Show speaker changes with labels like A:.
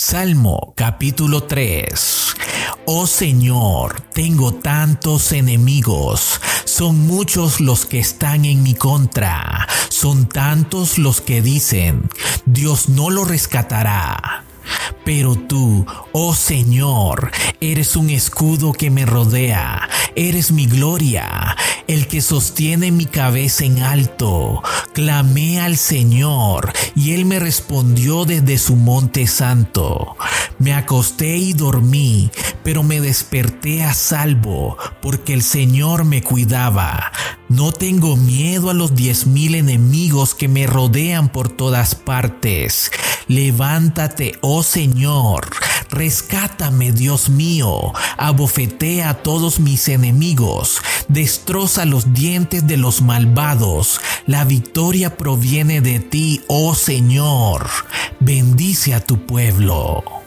A: Salmo capítulo 3 Oh Señor, tengo tantos enemigos, son muchos los que están en mi contra, son tantos los que dicen, Dios no lo rescatará. Pero tú, oh Señor, eres un escudo que me rodea, eres mi gloria, el que sostiene mi cabeza en alto. Clamé al Señor y Él me respondió desde su monte santo. Me acosté y dormí, pero me desperté a salvo, porque el Señor me cuidaba. No tengo miedo a los diez mil enemigos que me rodean por todas partes. Levántate, oh Señor, rescátame, Dios mío, abofetea a todos mis enemigos, destroza los dientes de los malvados. La victoria proviene de ti, oh Señor. Bendice a tu pueblo.